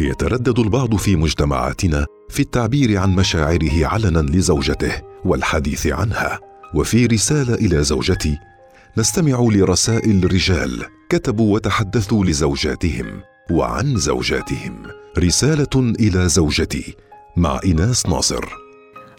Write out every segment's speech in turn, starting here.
يتردد البعض في مجتمعاتنا في التعبير عن مشاعره علنا لزوجته والحديث عنها. وفي رسالة إلى زوجتي نستمع لرسائل رجال كتبوا وتحدثوا لزوجاتهم وعن زوجاتهم. رسالة إلى زوجتي مع ايناس ناصر.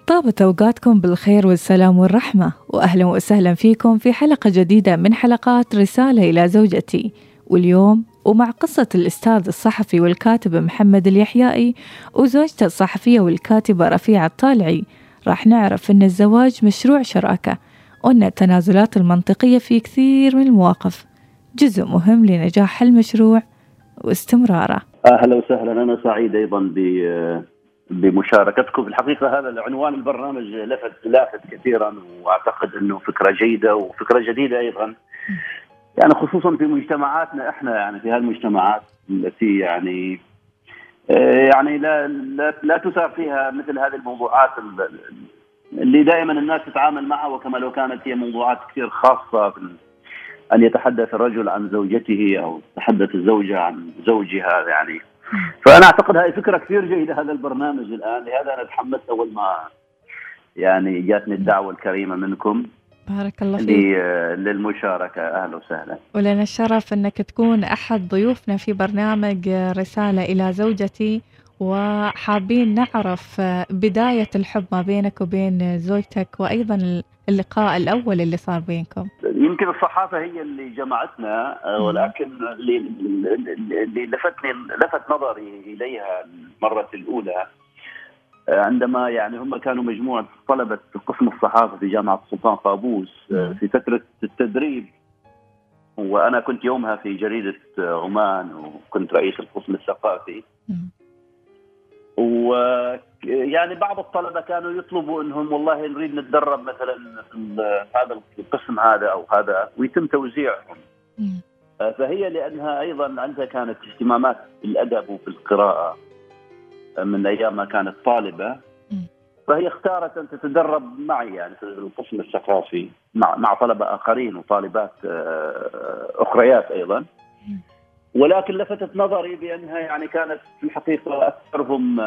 طابت أوقاتكم بالخير والسلام والرحمة واهلا وسهلا فيكم في حلقة جديدة من حلقات رسالة إلى زوجتي. واليوم ومع قصة الأستاذ الصحفي والكاتب محمد اليحيائي وزوجته الصحفية والكاتبة رفيعة الطالعي راح نعرف أن الزواج مشروع شراكة وأن التنازلات المنطقية في كثير من المواقف. جزء مهم لنجاح المشروع واستمراره. أهلا وسهلا. أنا سعيد أيضا بمشاركتكم. في الحقيقة هذا العنوان البرنامج لفت لافت كثيرا وأعتقد إنه فكرة جيدة وفكرة جديدة أيضا. يعني خصوصا في مجتمعاتنا إحنا يعني في هالمجتمعات التي يعني يعني لا لا, لا تثار فيها مثل هذه الموضوعات اللي دائما الناس تتعامل معها وكما لو كانت هي موضوعات كثير خاصة أن يتحدث الرجل عن زوجته أو تحدث الزوجة عن زوجها يعني. فأنا أعتقد هذه فكرة كثير جيدة هذا البرنامج الآن. لهذا أنا تحمست أول ما يعني جاتني الدعوة الكريمة منكم. بارك الله فيك. للمشاركة. أهلا وسهلا. ولنا الشرف أنك تكون أحد ضيوفنا في برنامج رسالة إلى زوجتي وحابين نعرف بداية الحب ما بينك وبين زوجتك وأيضا اللقاء الأول اللي صار بينكم. يمكن الصحافة هي اللي جمعتنا ولكن اللي, اللي لفتني لفت نظري إليها المرة الأولى عندما يعني هم كانوا مجموعة طلبة قسم الصحافة في جامعة السلطان قابوس في فترة التدريب. وأنا كنت يومها في جريدة عمان وكنت رئيس القسم الثقافي. ويعني بعض الطلبة كانوا يطلبوا إنهم والله نريد نتدرب مثلا في هذا القسم هذا أو هذا ويتم توزيعهم. فهي لأنها أيضا عندها كانت اهتمامات بالأدب وفي القراءة. من أيام ما كانت طالبة. فهي اختارت أن تتدرب معي يعني في القسم الثقافي مع مع طلبة آخرين وطالبات أخريات أيضا. ولكن لفتت نظري بأنها يعني كانت في الحقيقة أكثرهم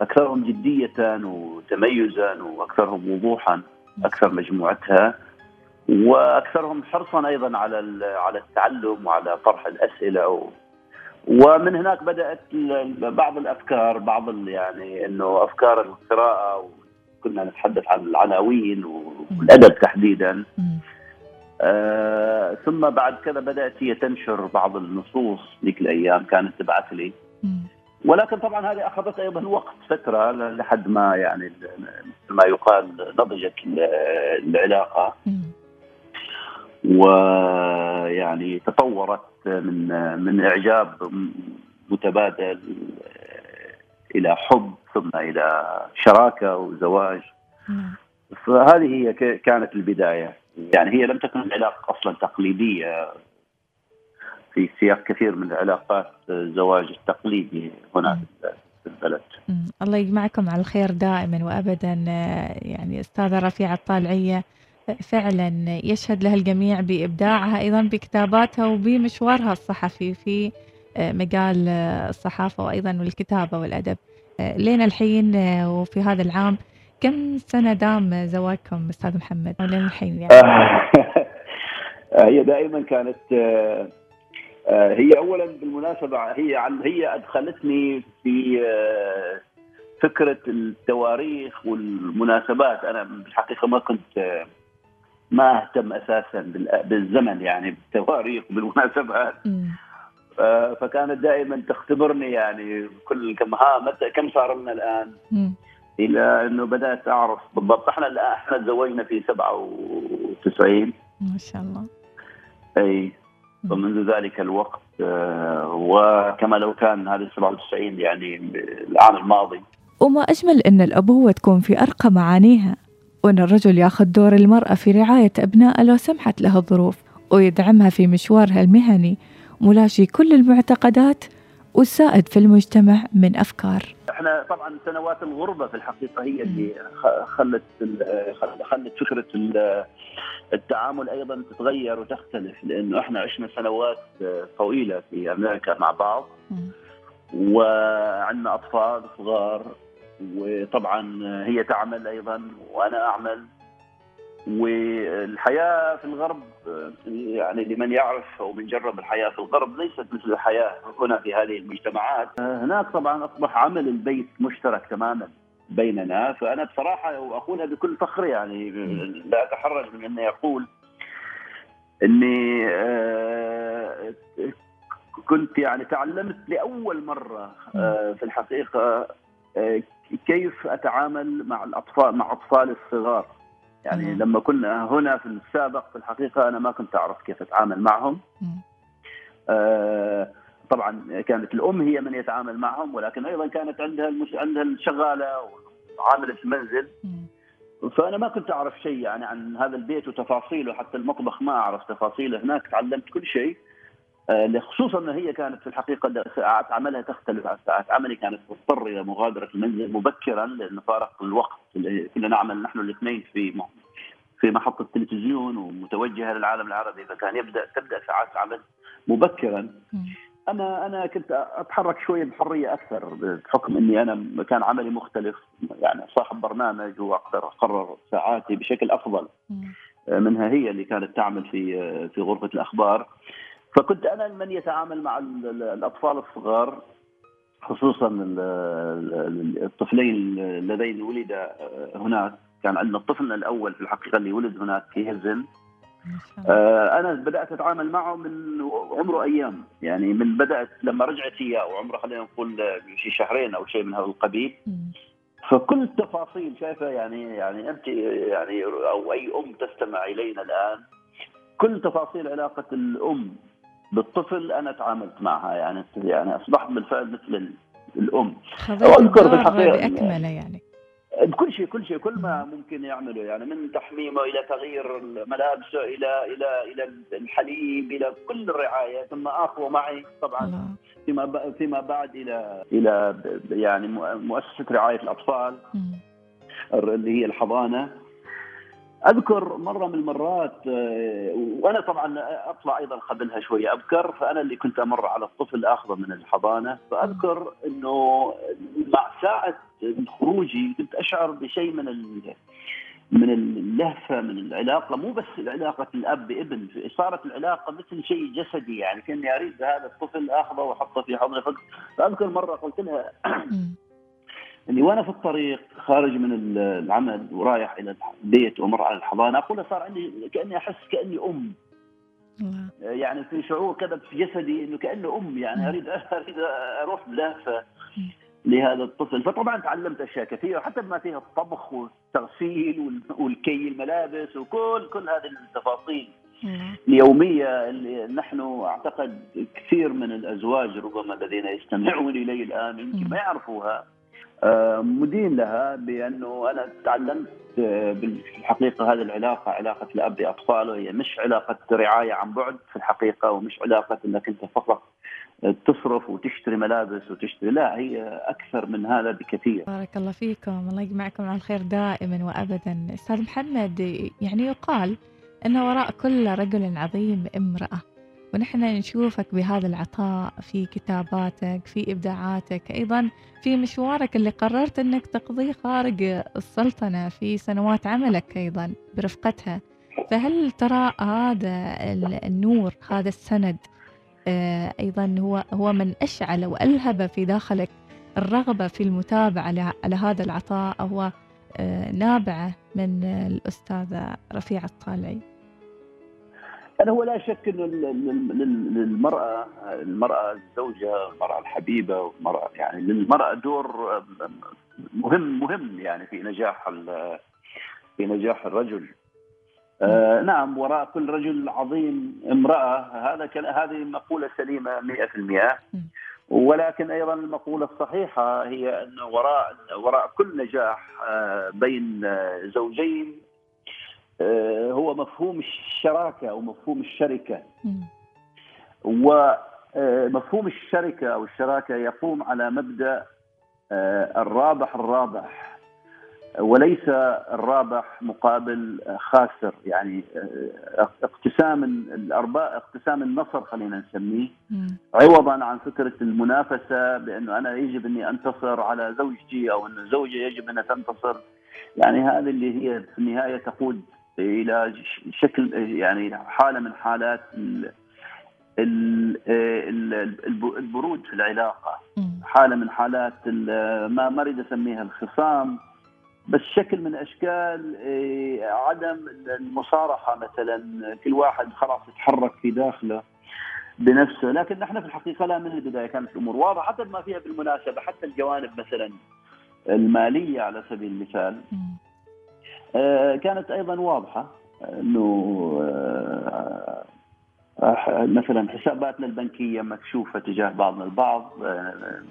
أكثرهم جدية وتميزا وأكثرهم وضوحا أكثر مجموعتها. وأكثرهم حرصا أيضا على على التعلم وعلى طرح الأسئلة ومن هناك بدأت بعض الأفكار بعض يعني إنه أفكار القراءة وكنا نتحدث عن العناوين والأدب تحديدا. آه ثم بعد كذا بدأت هي تنشر بعض النصوص ذيك الأيام كانت تبعث لي. ولكن طبعا هذه أخذت أيضا وقت فترة لحد ما يعني ما يقال نضجت العلاقة. ويعني تطورت. من من إعجاب متبادل إلى حب ثم إلى شراكة وزواج. فهذه هي كانت البداية. يعني هي لم تكن العلاقه أصلا تقليدية. في سياق كثير من العلاقات الزواج التقليدي هنا في البلد. الله يجمعكم على الخير دائما وابدا يعني أستاذة رفيعة الطالعية. فعلا يشهد لها الجميع بإبداعها أيضا بكتاباتها وبمشوارها الصحفي في مجال الصحافة وأيضا والكتابة والأدب. لين الحين وفي هذا العام كم سنة دام زواجكم أستاذ محمد؟ لين الحين يعني؟ هي دائما كانت هي اولا بالمناسبة هي هي أدخلتني في فكرة التواريخ والمناسبات. أنا بالحقيقة ما كنت ما اهتم أساسا بالزمن يعني بالتواريخ بالمناسبات. فكانت دائما تختبرني يعني كل كم ها متى كم صار لنا الآن؟ م. إلى إنه بدأت أعرف بالضبط. إحنا إحنا تزوجنا في 97 ما شاء الله. أي. ومنذ ذلك الوقت وكما لو كان هذا 97 يعني العام الماضي. وما أجمل إن الابوه تكون في أرقى معانيها. وأن الرجل يأخذ دور المرأة في رعاية أبنائه لو سمحت له الظروف ويدعمها في مشوارها المهني ملاشي كل المعتقدات والسائد في المجتمع من أفكار. إحنا طبعا سنوات الغربة في الحقيقة هي اللي خلت خلت فكرة التعامل أيضا تتغير وتختلف لأنه إحنا عشنا سنوات طويلة في أمريكا مع بعض. وعندنا أطفال صغار وطبعا هي تعمل أيضا وأنا أعمل. والحياة في الغرب يعني لمن يعرف أو من جرب الحياة في الغرب ليست مثل الحياة هنا في هذه المجتمعات. هناك طبعا أصبح عمل البيت مشترك تماما بيننا. فأنا بصراحة واقولها بكل فخر يعني لا أتحرج من اني أقول إني آه، كنت يعني تعلمت لأول مرة آه، في الحقيقة آه، كيف أتعامل مع الاطفال مع اطفالي الصغار؟ يعني مم. لما كنا هنا في السابق في الحقيقة أنا ما كنت أعرف كيف أتعامل معهم. آه طبعا كانت الأم هي من يتعامل معهم ولكن أيضا كانت عندها المش... عندها الشغالة وعاملة المنزل. مم. فأنا ما كنت أعرف شيء يعني عن هذا البيت وتفاصيله حتى المطبخ ما أعرف تفاصيله. هناك تعلمت كل شيء. خصوصا إن هي كانت في الحقيقة ساعات عملها تختلف. عن ساعات عملي كانت تضطر إلى مغادرة المنزل مبكرا لأنه فارق الوقت. كنا نعمل نحن الاثنين في في محطة تلفزيون ومتوجهة للعالم العربي. فكان يبدأ تبدأ ساعات عمل مبكرا. أنا أنا كنت أتحرك شوية بحرية أكثر بحكم إني أنا كان عملي مختلف. يعني صاحب برنامج وأقدر أقرر ساعاتي بشكل أفضل. منها هي اللي كانت تعمل في في غرفة الأخبار. فكنت أنا من يتعامل مع الأطفال الصغار خصوصا الطفلين اللذين ولدا هناك. كان عندنا الطفل الأول في الحقيقة اللي ولد هناك في هزن آه، أنا بدأت أتعامل معه من عمره أيام. يعني من بدأت لما رجعت هي وعمره خلينا نقول شي شهرين أو شيء من هذا القبيل. فكل التفاصيل شايفة يعني يعني أنت يعني أو أي أم تستمع إلينا الآن كل تفاصيل علاقة الأم بالطفل أنا تعاملت معها يعني يعني أصبحت بالفعل مثل الأم. أذكر بالحقيقة بأكمله يعني. بكل شيء كل شيء كل ما ممكن يعمله يعني من تحميمه إلى تغيير ملابسه إلى إلى إلى الحليب إلى كل الرعاية ثم اخذه معي طبعا فيما فيما بعد إلى إلى يعني مؤسسة رعاية الأطفال اللي هي الحضانة. أذكر مرة من المرات آه، وأنا طبعا أطلع أيضا قبلها شوية أبكر فأنا اللي كنت أمر على الطفل آخذه من الحضانة فأذكر إنه مع ساعة خروجي كنت أشعر بشيء من من اللهفة من العلاقة مو بس علاقة الأب بابن صارت العلاقة مثل شيء جسدي يعني كأني أريد هذا الطفل آخذه وأحطه في حضني فأذكر مرة قلت لها اني وأنا في الطريق خارج من العمل ورايح إلى البيت ومر على الحضانة أقول صار عندي كأني أحس كأني أم. يعني في شعور كذا في جسدي إنه كأنه أم يعني أريد أريد أروح بلهفه لهذا الطفل. فطبعا تعلمت أشياء كثيرة حتى بما فيها الطبخ والتغسيل والكي الملابس وكل كل هذه التفاصيل اليومية اللي نحن أعتقد كثير من الأزواج ربما الذين يستمعون إلي الآن يمكن ما يعرفوها. مدين لها بأنه أنا تعلمت آه، بالحقيقة هذه العلاقة علاقة الأب باطفاله هي مش علاقة رعاية عن بعد في الحقيقة ومش علاقة إنك أنت فقط تصرف وتشتري ملابس وتشتري لا هي أكثر من هذا بكثير. بارك الله فيكم الله يجمعكم على الخير دائما وابدا. أستاذ محمد يعني يقال إن وراء كل رجل عظيم امرأة ونحن نشوفك بهذا العطاء في كتاباتك في إبداعاتك. أيضا في مشوارك اللي قررت أنك تقضيه خارج السلطنة في سنوات عملك أيضا برفقتها. فهل ترى هذا النور هذا السند آه، أيضا هو هو من أشعل وألهب في داخلك الرغبة في المتابعة على هذا العطاء؟ هو آه، نابعة من الأستاذة رفيعة الطالعي. أنا هو لا شك إنه للمراه المرأة الزوجة المرأة الحبيبة المرأة يعني للمراه دور مهم مهم يعني في نجاح في نجاح الرجل. آه نعم وراء كل رجل عظيم امرأة. هذا هذه مقولة سليمة 100% ولكن أيضا المقولة الصحيحة هي انه وراء وراء كل نجاح آه بين زوجين آه، هو مفهوم الشراكة أو مفهوم الشركة. ومفهوم آه، الشركة أو الشراكة يقوم على مبدأ آه، الرابح الرابح. وليس الرابح مقابل خاسر يعني اقتسام الأرباح اقتسام النصر خلينا نسميه. عوضا عن فكرة المنافسة بأنه أنا يجب أني أنتصر على زوجتي أو أن الزوجه يجب انها تنتصر. يعني هذه اللي هي في النهاية تقود إلى شكل يعني حالة من حالات البرود في العلاقة. حالة من حالات ما ما اريد أسميها الخصام. بس شكل من أشكال إيه، عدم المصارحة مثلا. كل واحد خلاص يتحرك في داخله بنفسه. لكن نحن في الحقيقة لا من البداية كانت الأمور واضحة حتى ما فيها بالمناسبة حتى الجوانب مثلا المالية على سبيل المثال. كانت أيضا واضحة إنه آه، مثلا حساباتنا البنكية مكشوفة تجاه بعضنا البعض آه،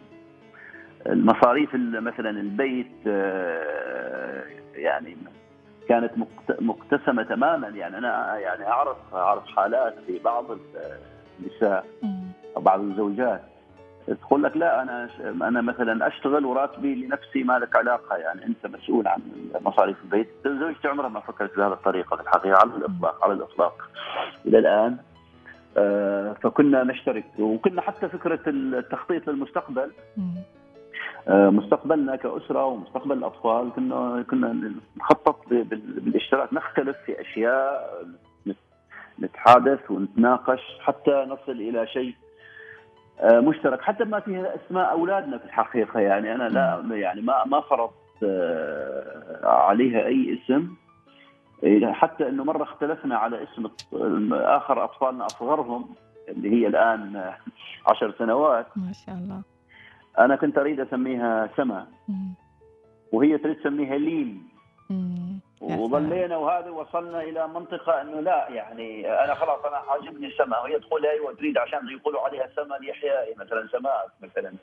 المصاريف مثلا البيت آه، يعني كانت مقتسمة تماما. يعني أنا يعني أعرف أعرف حالات في بعض النساء أو بعض الزوجات. تقول لك لا أنا أنا مثلا أشتغل وراتبي لنفسي ما لك علاقة يعني أنت مسؤول عن مصاريف البيت، زوجتي عمرها ما فكرت بهذه الطريقة في الحقيقة على الإطلاق على الإطلاق. إلى الآن آه، فكنا نشترك. وكنا حتى فكرة التخطيط للمستقبل. آه، مستقبلنا كأسرة ومستقبل الاطفال كنا كنا نخطط بالاشتراك. نختلف في أشياء نتحادث ونتناقش حتى نصل إلى شيء مشترك. حتى ما فيها اسماء أولادنا في الحقيقة. يعني أنا لا يعني ما ما فرضت آه، عليها أي اسم. حتى إنه مرة اختلفنا على اسم آخر أطفالنا أصغرهم اللي هي الآن عشر سنوات. ما شاء الله. أنا كنت أريد أسميها سما. وهي تريد تسميها لين وظلينا وهذا وصلنا إلى منطقة إنه لا يعني أنا خلاص أنا عاجبني سما وهي تقول أيوه تريد عشان يقولوا عليها سما ليحيى مثلا سماء مثلا.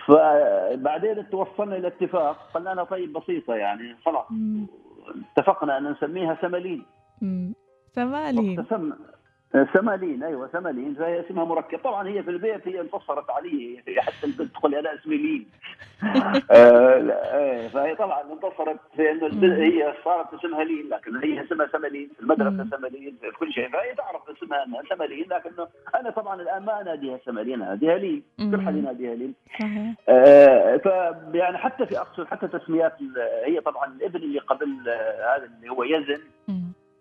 فبعدين توصلنا إلى اتفاق. قلنا طيب بسيطة يعني خلاص. اتفقنا أن نسميها سمالين. سمالين. سمالين أيوه سمالين. فهي اسمها مركب. طبعا هي في البيت هي انتصرت علي حتى البنت تقول أنا اسمي لين آه إيه، فهي طبعا انتصرت في إنه هي صارت اسمها لين لكن هي اسمها سمالين في المدرسة سمالين في كل شيء. فهي تعرف اسمها أنها سمالين لكنه أنا طبعا الآن ما أناديها سمالين أناديها لين. كل حد يناديها لين. آه ف يعني حتى في أقصد حتى تسميات هي طبعا الابن اللي قبل آه، هذا اللي هو يزن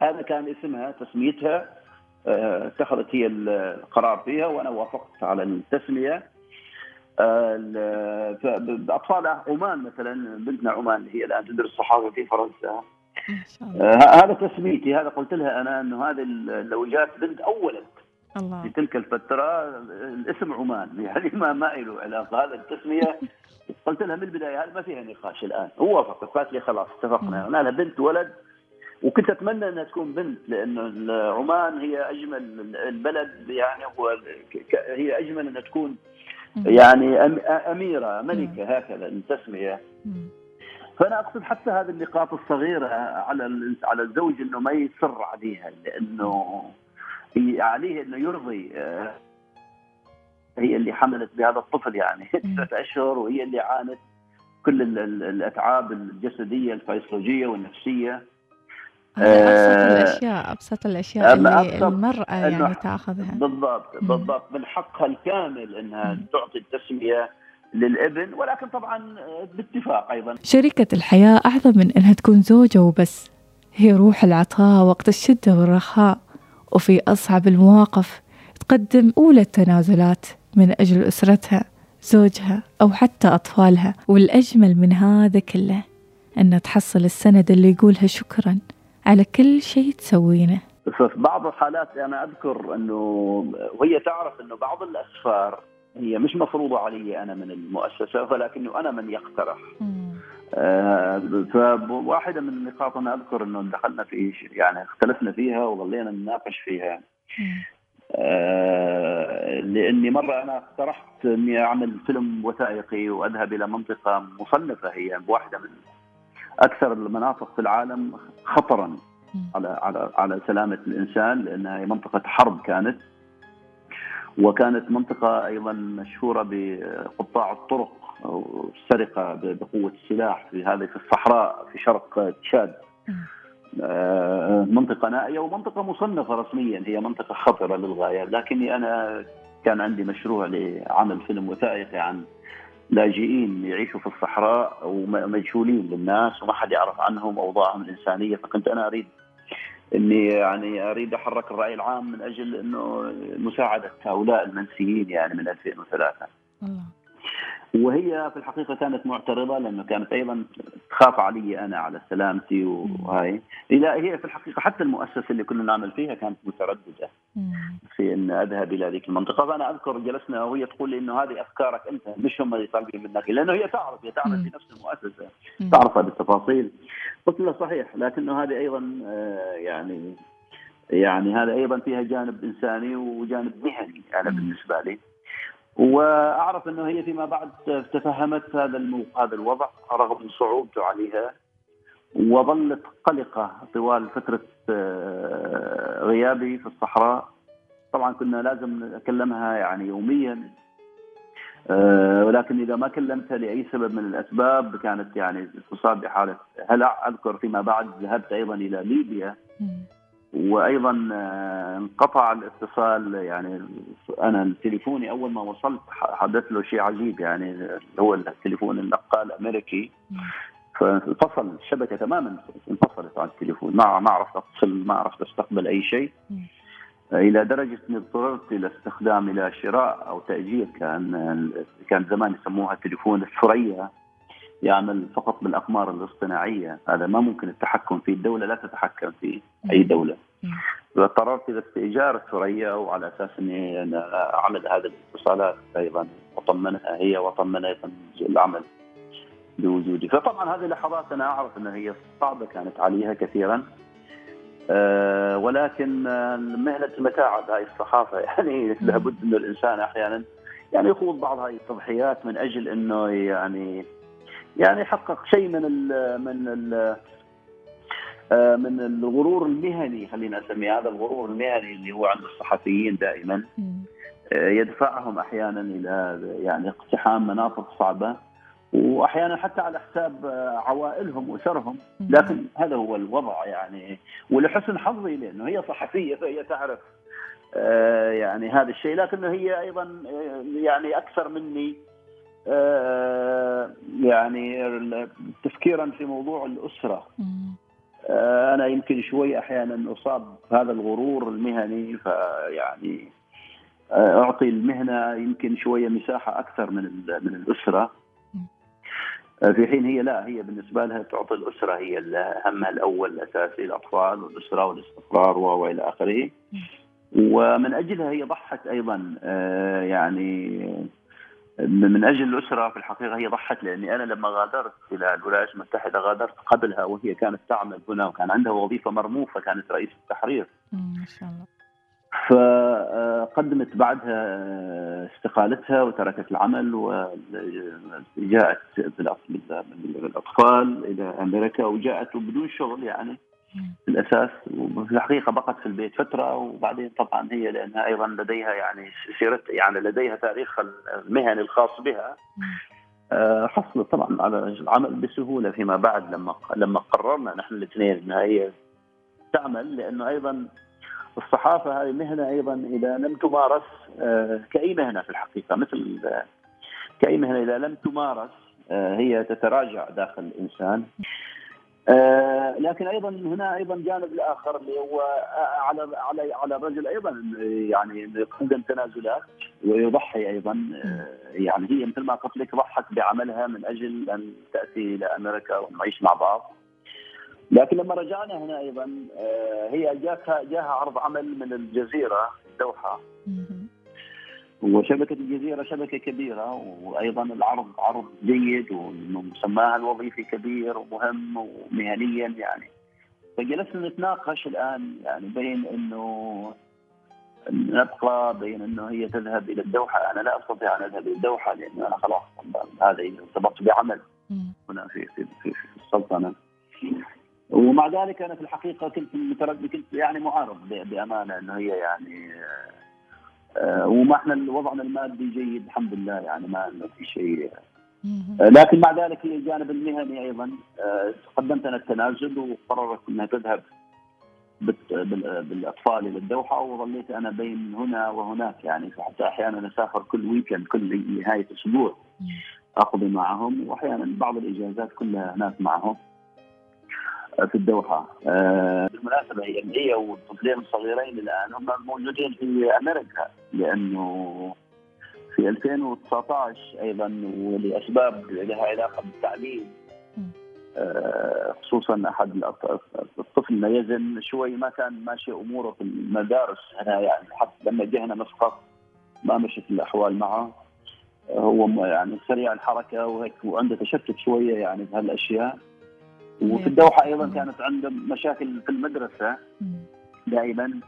هذا كان اسمها تسميتها. اتخذت هي القرار فيها وأنا وافقت على التسمية. اطفال عمان مثلا بنتنا عمان هي الآن تدرس صحافة في فرنسا. آه، هذا تسميتي هذا قلت لها أنا إنه هذه لو جات بنت اولد الله. في تلك الفترة الاسم عمان. يعني ما ما له علاقة هذا التسمية. قلت لها من البداية هذا ما فيها نقاش الآن. هو وافق قالت لي خلاص اتفقنا. أنا لها بنت ولد وكنت أتمنى أنها تكون بنت لأنه عمان هي أجمل البلد يعني هو هي أجمل أنها تكون يعني أميرة ملكة هكذا التسمية. فأنا أقصد حتى هذه النقاط الصغيرة على على الزوج إنه ما يصر عليها لأنه عليه إنه يرضي هي اللي حملت بهذا الطفل يعني تسعة أشهر وهي اللي عانت كل الأتعاب الجسدية الفيصلوجيه والنفسية. أبسط آه، الأشياء أبسط الأشياء اللي المرأة يعني تأخذها. بالضبط بالضبط من حقها الكامل إنها تعطي التسمية للابن ولكن طبعا باتفاق أيضا. شريكة الحياة أعظم من إنها تكون زوجة وبس. هي روح العطاء وقت الشدة والرخاء. وفي أصعب المواقف تقدم أولى التنازلات من أجل أسرتها زوجها أو حتى أطفالها. والأجمل من هذا كله أن تحصل السند اللي يقولها شكراً. على كل شيء تسوينه. في بعض الحالات أنا أذكر إنه وهي تعرف إنه بعض الأسفار هي مش مفروضة علي أنا من المؤسسة ولكنه أنا من يقترح. آه فواحدة من النقاط أنا أذكر إنه دخلنا في يعني اختلفنا فيها وظلينا نناقش فيها. آه لأني مرة أنا اقترحت إني أعمل فيلم وثائقي وأذهب إلى منطقة مصنفة هي بواحده من أكثر المناطق في العالم خطرا على على على سلامة الإنسان لانها هي منطقة حرب كانت. وكانت منطقة أيضا مشهورة بقطاع الطرق أو السرقة بقوة السلاح في هذه في الصحراء في شرق تشاد. آه، منطقة نائية ومنطقة مصنفة رسميا هي منطقة خطرة للغاية. لكني أنا كان عندي مشروع لعمل فيلم وثائقي عن لاجئين يعيشوا في الصحراء ومجهولين للناس وما حد يعرف عنهم أوضاعهم الإنسانية فكنت أنا أريد إني يعني أريد أحرك الرأي العام من أجل إنه مساعدة هؤلاء المنسيين يعني من 2003 الله. وهي في الحقيقة كانت معترضة لأنه كانت أيضا تخاف علي أنا على سلامتي وهاي. لا هي في الحقيقة حتى المؤسسة اللي كنا نعمل فيها كانت مترددة. في إن أذهب إلى ذيك المنطقة. فأنا أذكر جلسنا وهي تقول لي إنه هذه أفكارك أنت مش هم اللي طالبين منك. لأنه هي تعرف هي تعمل في نفس المؤسسة تعرف هذه التفاصيل قلت لها صحيح لكنه هذه أيضا آه، يعني يعني هذا أيضا فيها جانب إنساني وجانب مهني أنا بالنسبة لي. وأعرف أنه هي فيما بعد تفهمت هذا هذا الوضع رغم صعوبته عليها وظلت قلقة طوال فترة آه، غيابي في الصحراء. طبعا كنا لازم نكلمها يعني يوميا آه، ولكن إذا ما كلمتها لأي سبب من الأسباب كانت يعني تصاب بحالة هلع. أذكر فيما بعد ذهبت أيضا إلى ليبيا. وأيضا آه، انقطع الاتصال يعني أنا تليفوني أول ما وصلت حدث له شيء عجيب يعني هو التليفون النقال الامريكي فانفصل الشبكة تماما انفصلت عن التليفون. ما ما عرفت اتصل ما عرفت أستقبل أي شيء. إلى درجة إني اضطررت إلى استخدام إلى شراء أو تأجير كان كان زمان يسموها تليفون الثريا. يعمل فقط بالأقمار الاصطناعية. هذا ما ممكن التحكم فيه. الدولة لا تتحكم في أي دولة. فاضطررت إلى استئجار الثريا وعلى أساس إني اعمل هذه الاتصالات أيضا واطمنها هي واطمن أيضا العمل بوجودي. فطبعا هذه اللحظات أنا أعرف إنها هي صعبة كانت عليها كثيرا. أه ولكن مهنة المتاعب هاي الصحافة. يعني لابد إنه الإنسان أحيانا يعني يخوض بعض هاي التضحيات من أجل إنه يعني يعني يحقق شيء من ال من ال آه، من الغرور المهني خلينا نسميه هذا الغرور المهني اللي هو عند الصحفيين دائما. آه، يدفعهم أحيانا إلى يعني اقتحام مناطق صعبة واحيانا حتى على حساب آه، عوائلهم وأسرهم. لكن هذا هو الوضع يعني. ولحسن حظي لأنه هي صحفية فهي تعرف يعني هذا الشيء. لكنه هي أيضا يعني أكثر مني يعني تفكيرا في موضوع الأسرة. آه، أنا يمكن شوي أحيانا أصاب بهذا الغرور المهني فيعني آه، أعطي المهنة يمكن شوية مساحة أكثر من من الأسرة. آه، في حين هي لا هي بالنسبة لها تعطي الأسرة هي همها الأول الاساسي الأطفال والأسرة والإستقرار وإلى آخره. ومن أجلها هي ضحت أيضا يعني من أجل الأسرة في الحقيقة هي ضحت لأني أنا لما غادرت إلى الولايات المتحدة غادرت قبلها وهي كانت تعمل هنا وكان عندها وظيفة مرموقة كانت رئيس التحرير. ما شاء الله. فقدمت بعدها استقالتها وتركت العمل وجاءت بالأطفال إلى أمريكا وجاءت بدون شغل يعني في الاساس وفي الحقيقة بقت في البيت فترة وبعدين طبعا هي لأنها أيضا لديها يعني سيرت يعني لديها تاريخ المهني الخاص بها. آه، حصلت طبعا على العمل بسهولة فيما بعد لما لما قررنا نحن الاثنين إنها هي تعمل لأنه أيضا الصحافة هذه مهنة أيضا إذا لم تمارس آه، كأي مهنة في الحقيقة. مثل كأي مهنة إذا لم تمارس آه، هي تتراجع داخل الإنسان. آه، لكن أيضا هنا أيضا جانب الآخر اللي هو آه، على على على الرجل أيضا يعني يقدم تنازلات ويضحي أيضا آه، يعني هي مثل ما قلت لك ضحت بعملها من أجل أن تأتي إلى أمريكا ونعيش مع بعض. لكن لما رجعنا هنا أيضا هي جاها جاها عرض عمل من الجزيرة الدوحه وشبكة الجزيرة شبكة كبيرة وأيضا العرض عرض جيد ومسماها الوظيفي كبير ومهم ومهنيا يعني. فجلسنا نتناقش الآن يعني بين أنه نبقى بين أنه هي تذهب إلى الدوحة. أنا لا أستطيع أن أذهب إلى الدوحة لأنه أنا خلاص هذا ارتبطت بعمل هنا في في, في, في السلطنة. ومع ذلك أنا في الحقيقة كنت كنت يعني معارض بأمانة أنه هي يعني وما إحنا وضعنا المادي جيد الحمد لله يعني ما في شيء. آه، لكن مع ذلك هي الجانب المهني أيضا آه، قدمت أنا التنازل وقررت أنها تذهب بالأطفال إلى الدوحة وظليت أنا بين هنا وهناك يعني حتى أحيانا أسافر كل ويكند كل نهاية أسبوع أقضي معهم واحيانا بعض الإجازات كلها هناك معهم. في الدوحة. بالمناسبة هي هي والطفلين الصغيرين الآن هم موجودين في أمريكا لأنه في 2019 أيضا ولأسباب لها علاقة بالتعليم آه، خصوصا أحد الطفل يزن شوي ما كان ماشي أموره في المدارس هنا يعني حتى لما جه هنا مسقط ما مشت الأحوال معه. هو يعني سريع الحركة وهيك وعنده تشتت شوية يعني بهالأشياء. وفي الدوحة أيضا كانت عنده مشاكل في المدرسة دائما.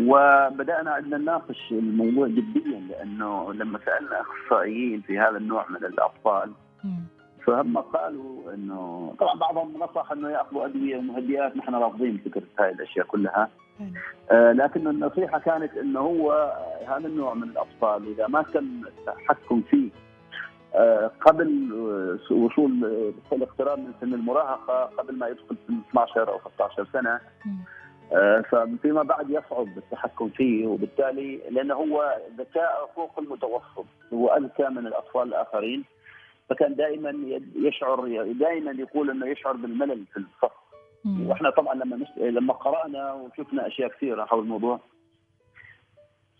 وبدأنا عندنا نناقش الموضوع جديا لأنه لما سألنا أخصائيين في هذا النوع من الأطفال فهم قالوا إنه طبعا بعضهم نصح إنه يأخذوا أدوية ومهدئات نحن رافضين فكرة هاي الأشياء كلها. آه لكن النصيحة كانت إنه هو هذا النوع من الأطفال إذا ما تم التحكم فيه قبل وصول الاقتراب من سن المراهقة قبل ما يدخل سن 12 أو 13 سنة. آه، ففيما بعد يصعب التحكم فيه وبالتالي لأنه هو ذكاء فوق المتوسط هو أذكى من الأطفال الآخرين. فكان دائما يشعر دائما يقول إنه يشعر بالملل في الصف وإحنا طبعا لما لما قرأنا وشفنا أشياء كثيرة حول الموضوع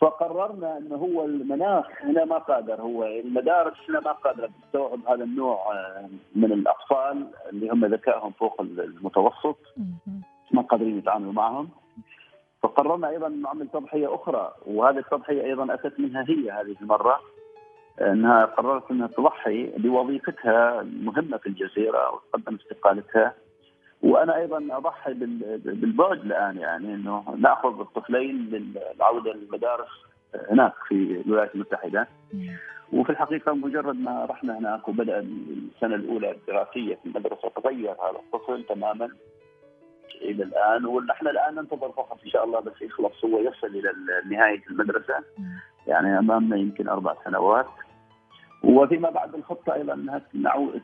فقررنا إنه هو المناخ هنا ما قادر هو المدارس هنا ما قادرة تستوعب هذا النوع آه، من الأطفال اللي هم ذكائهم فوق المتوسط ما قادرين يتعاملوا معهم. فقررنا أيضا نعمل تضحية أخرى وهذه التضحية أيضا أتت منها هي هذه المرة إنها قررت إنها تضحي بوظيفتها المهمة في الجزيرة وتقدم استقالتها. وأنا أيضا أضحي بالبعد الآن يعني إنه نأخذ الطفلين للعوده للمدارس هناك في الولايات المتحدة. وفي الحقيقة مجرد ما رحنا هناك وبدأ السنة الأولى الدراسية في المدرسة تغير هذا الطفل تماما إلى الآن. ونحن الآن ننتظر فقط إن شاء الله بس يخلص هو يصل إلى نهاية المدرسة. يعني أمامنا يمكن أربع سنوات. وفيما بعد الخطة أيضا إنها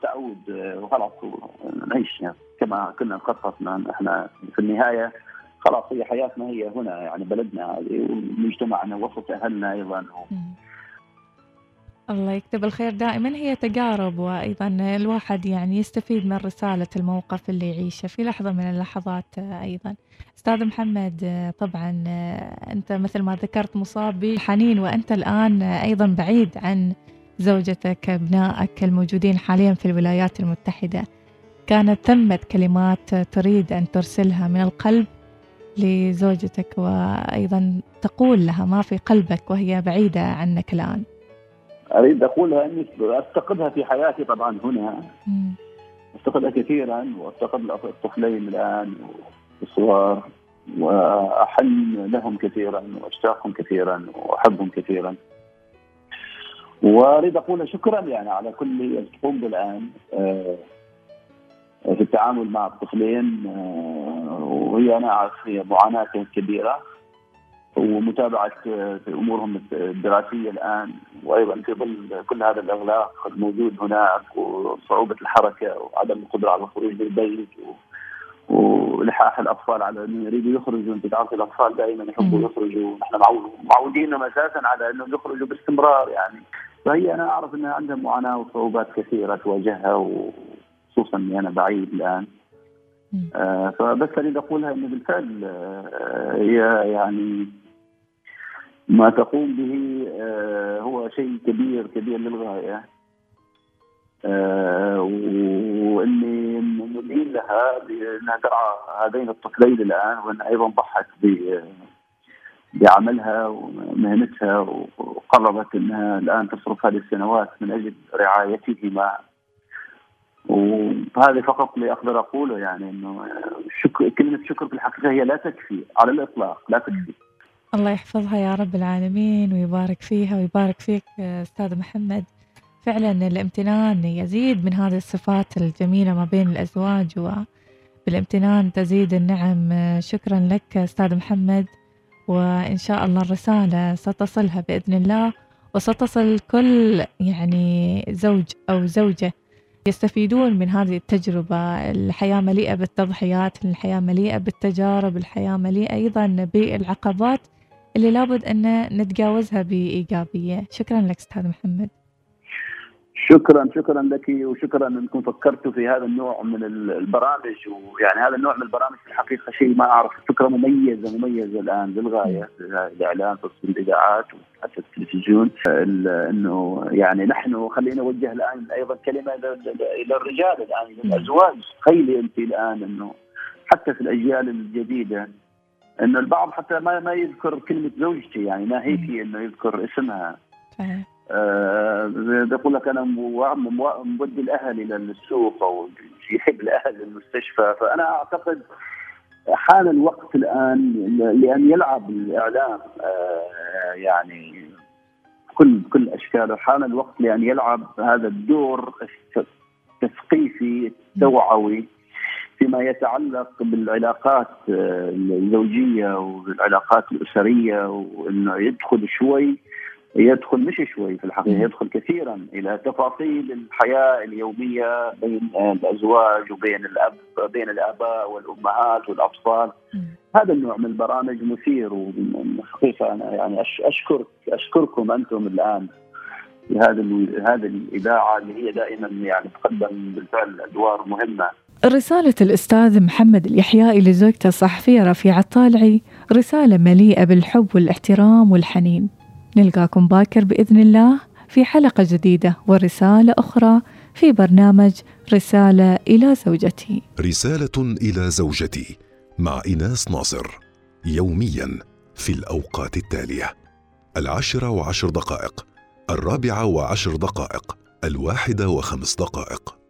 تعود وخلاص نعيش يعني كما كنا نخطط إحنا في النهاية. خلاص هي حياتنا هي هنا يعني بلدنا هذه ومجتمعنا وسط أهلنا أيضا. الله يكتب الخير دائما. هي تجارب وأيضا الواحد يعني يستفيد من رسالة الموقف اللي يعيشه في لحظة من اللحظات أيضا. أستاذ محمد طبعا أنت مثل ما ذكرت مصاب بحنين وأنت الآن أيضا بعيد عن زوجتك أبنائك الموجودين حاليا في الولايات المتحدة. كانت ثمة كلمات تريد أن ترسلها من القلب لزوجتك وأيضا تقول لها ما في قلبك وهي بعيدة عنك الآن. أريد أقولها أني أفتقدها في حياتي طبعا هنا. أفتقدها كثيرا وأفتقد الطفلين الآن والصغار وأحن لهم كثيرا وأشتاقهم كثيرا وأحبهم كثيرا. واريد أقول شكرا يعني على كل اللي تقوم به الآن آه، في التعامل مع الطفلين آه، وهي أنا أعرف هي معاناه كبيرة ومتابعة أمورهم الدراسية الآن وأيضا في ظل كل هذا الأغلاق الموجود هناك وصعوبة الحركة وعدم القدرة على الخروج من البيت والحاح الأطفال على انه يريدوا يخرجوا أنت تعرف الأطفال دائما يحبوا يخرجوا نحن معودينهم أساسا على أنهم يخرجوا باستمرار يعني. فهي أنا أعرف إنها عندها معاناة وصعوبات كثيرة تواجهها وخصوصا إني أنا بعيد الآن. آه فبس أريد أقولها إنه بالفعل آه هي يعني ما تقوم به آه، هو شيء كبير كبير للغاية. وإني ندين لها بأنها ترعى هذين الطفلين الآن وإنها أيضا ضحت بعملها ومهنتها وقررت إنها الآن تصرف هذه السنوات من أجل رعايتهما. وهذا فقط اللي أقدر أقوله يعني إنه شكر كلمة شكر في الحقيقة هي لا تكفي على الإطلاق لا تكفي. الله يحفظها يا رب العالمين ويبارك فيها ويبارك فيك أستاذ محمد. فعلا الامتنان يزيد من هذه الصفات الجميلة ما بين الأزواج وبالامتنان تزيد النعم. شكرا لك أستاذ محمد. وإن شاء الله الرسالة ستصلها بإذن الله وستصل كل يعني زوج أو زوجة يستفيدون من هذه التجربة. الحياة مليئة بالتضحيات الحياة مليئة بالتجارب الحياة مليئة أيضا بالعقبات اللي لابد أن نتجاوزها بإيجابية. شكرا لك أستاذ محمد. شكرا شكرا لك وشكرا إنكم فكرتوا في هذا النوع من البرامج ويعني هذا النوع من البرامج في الحقيقة شيء ما أعرف. فكرة مميزة مميزة الآن للغايه الاعلام في الإذاعات وحتى التلفزيون. إنه يعني نحن خلينا نوجه الآن أيضا كلمة إلى الرجال الآن للازواج تخيلي أنت الآن إنه حتى في الأجيال الجديدة إنه البعض حتى ما ما يذكر كلمة زوجتي يعني ما هي في إنه يذكر اسمها. آه بقول لك أنا مودي الاهل إلى السوق أو يحب الاهل للمستشفى. فأنا أعتقد حان الوقت الآن لأن يلعب الإعلام آه يعني كل كل أشكاله. حان الوقت لأن يلعب هذا الدور التثقيفي التوعوي فيما يتعلق بالعلاقات آه، الزوجية والعلاقات الأسرية وإنه يدخل شوي يدخل مش شوي في الحقيقة يدخل كثيرا إلى تفاصيل الحياة اليومية بين الأزواج وبين الأب بين الأباء والأمهات والأطفال. هذا النوع من البرامج مثير والحقيقة أنا يعني أشكرك أشكركم أنتم الآن في هذا هذه الإذاعة اللي هي دائما يعني تقدم بالفعل أدوار مهمة. رسالة الأستاذ محمد اليحيائي لزوجته الصحفية رفيعة الطالعي رسالة مليئة بالحب والاحترام والحنين. نلقاكم باكر بإذن الله في حلقة جديدة ورسالة أخرى في برنامج رسالة إلى زوجتي. رسالة إلى زوجتي مع إيناس ناصر يوميا في الأوقات التالية: العاشره وعشر دقائق، الرابعة وعشر دقائق، الواحدة وخمس دقائق.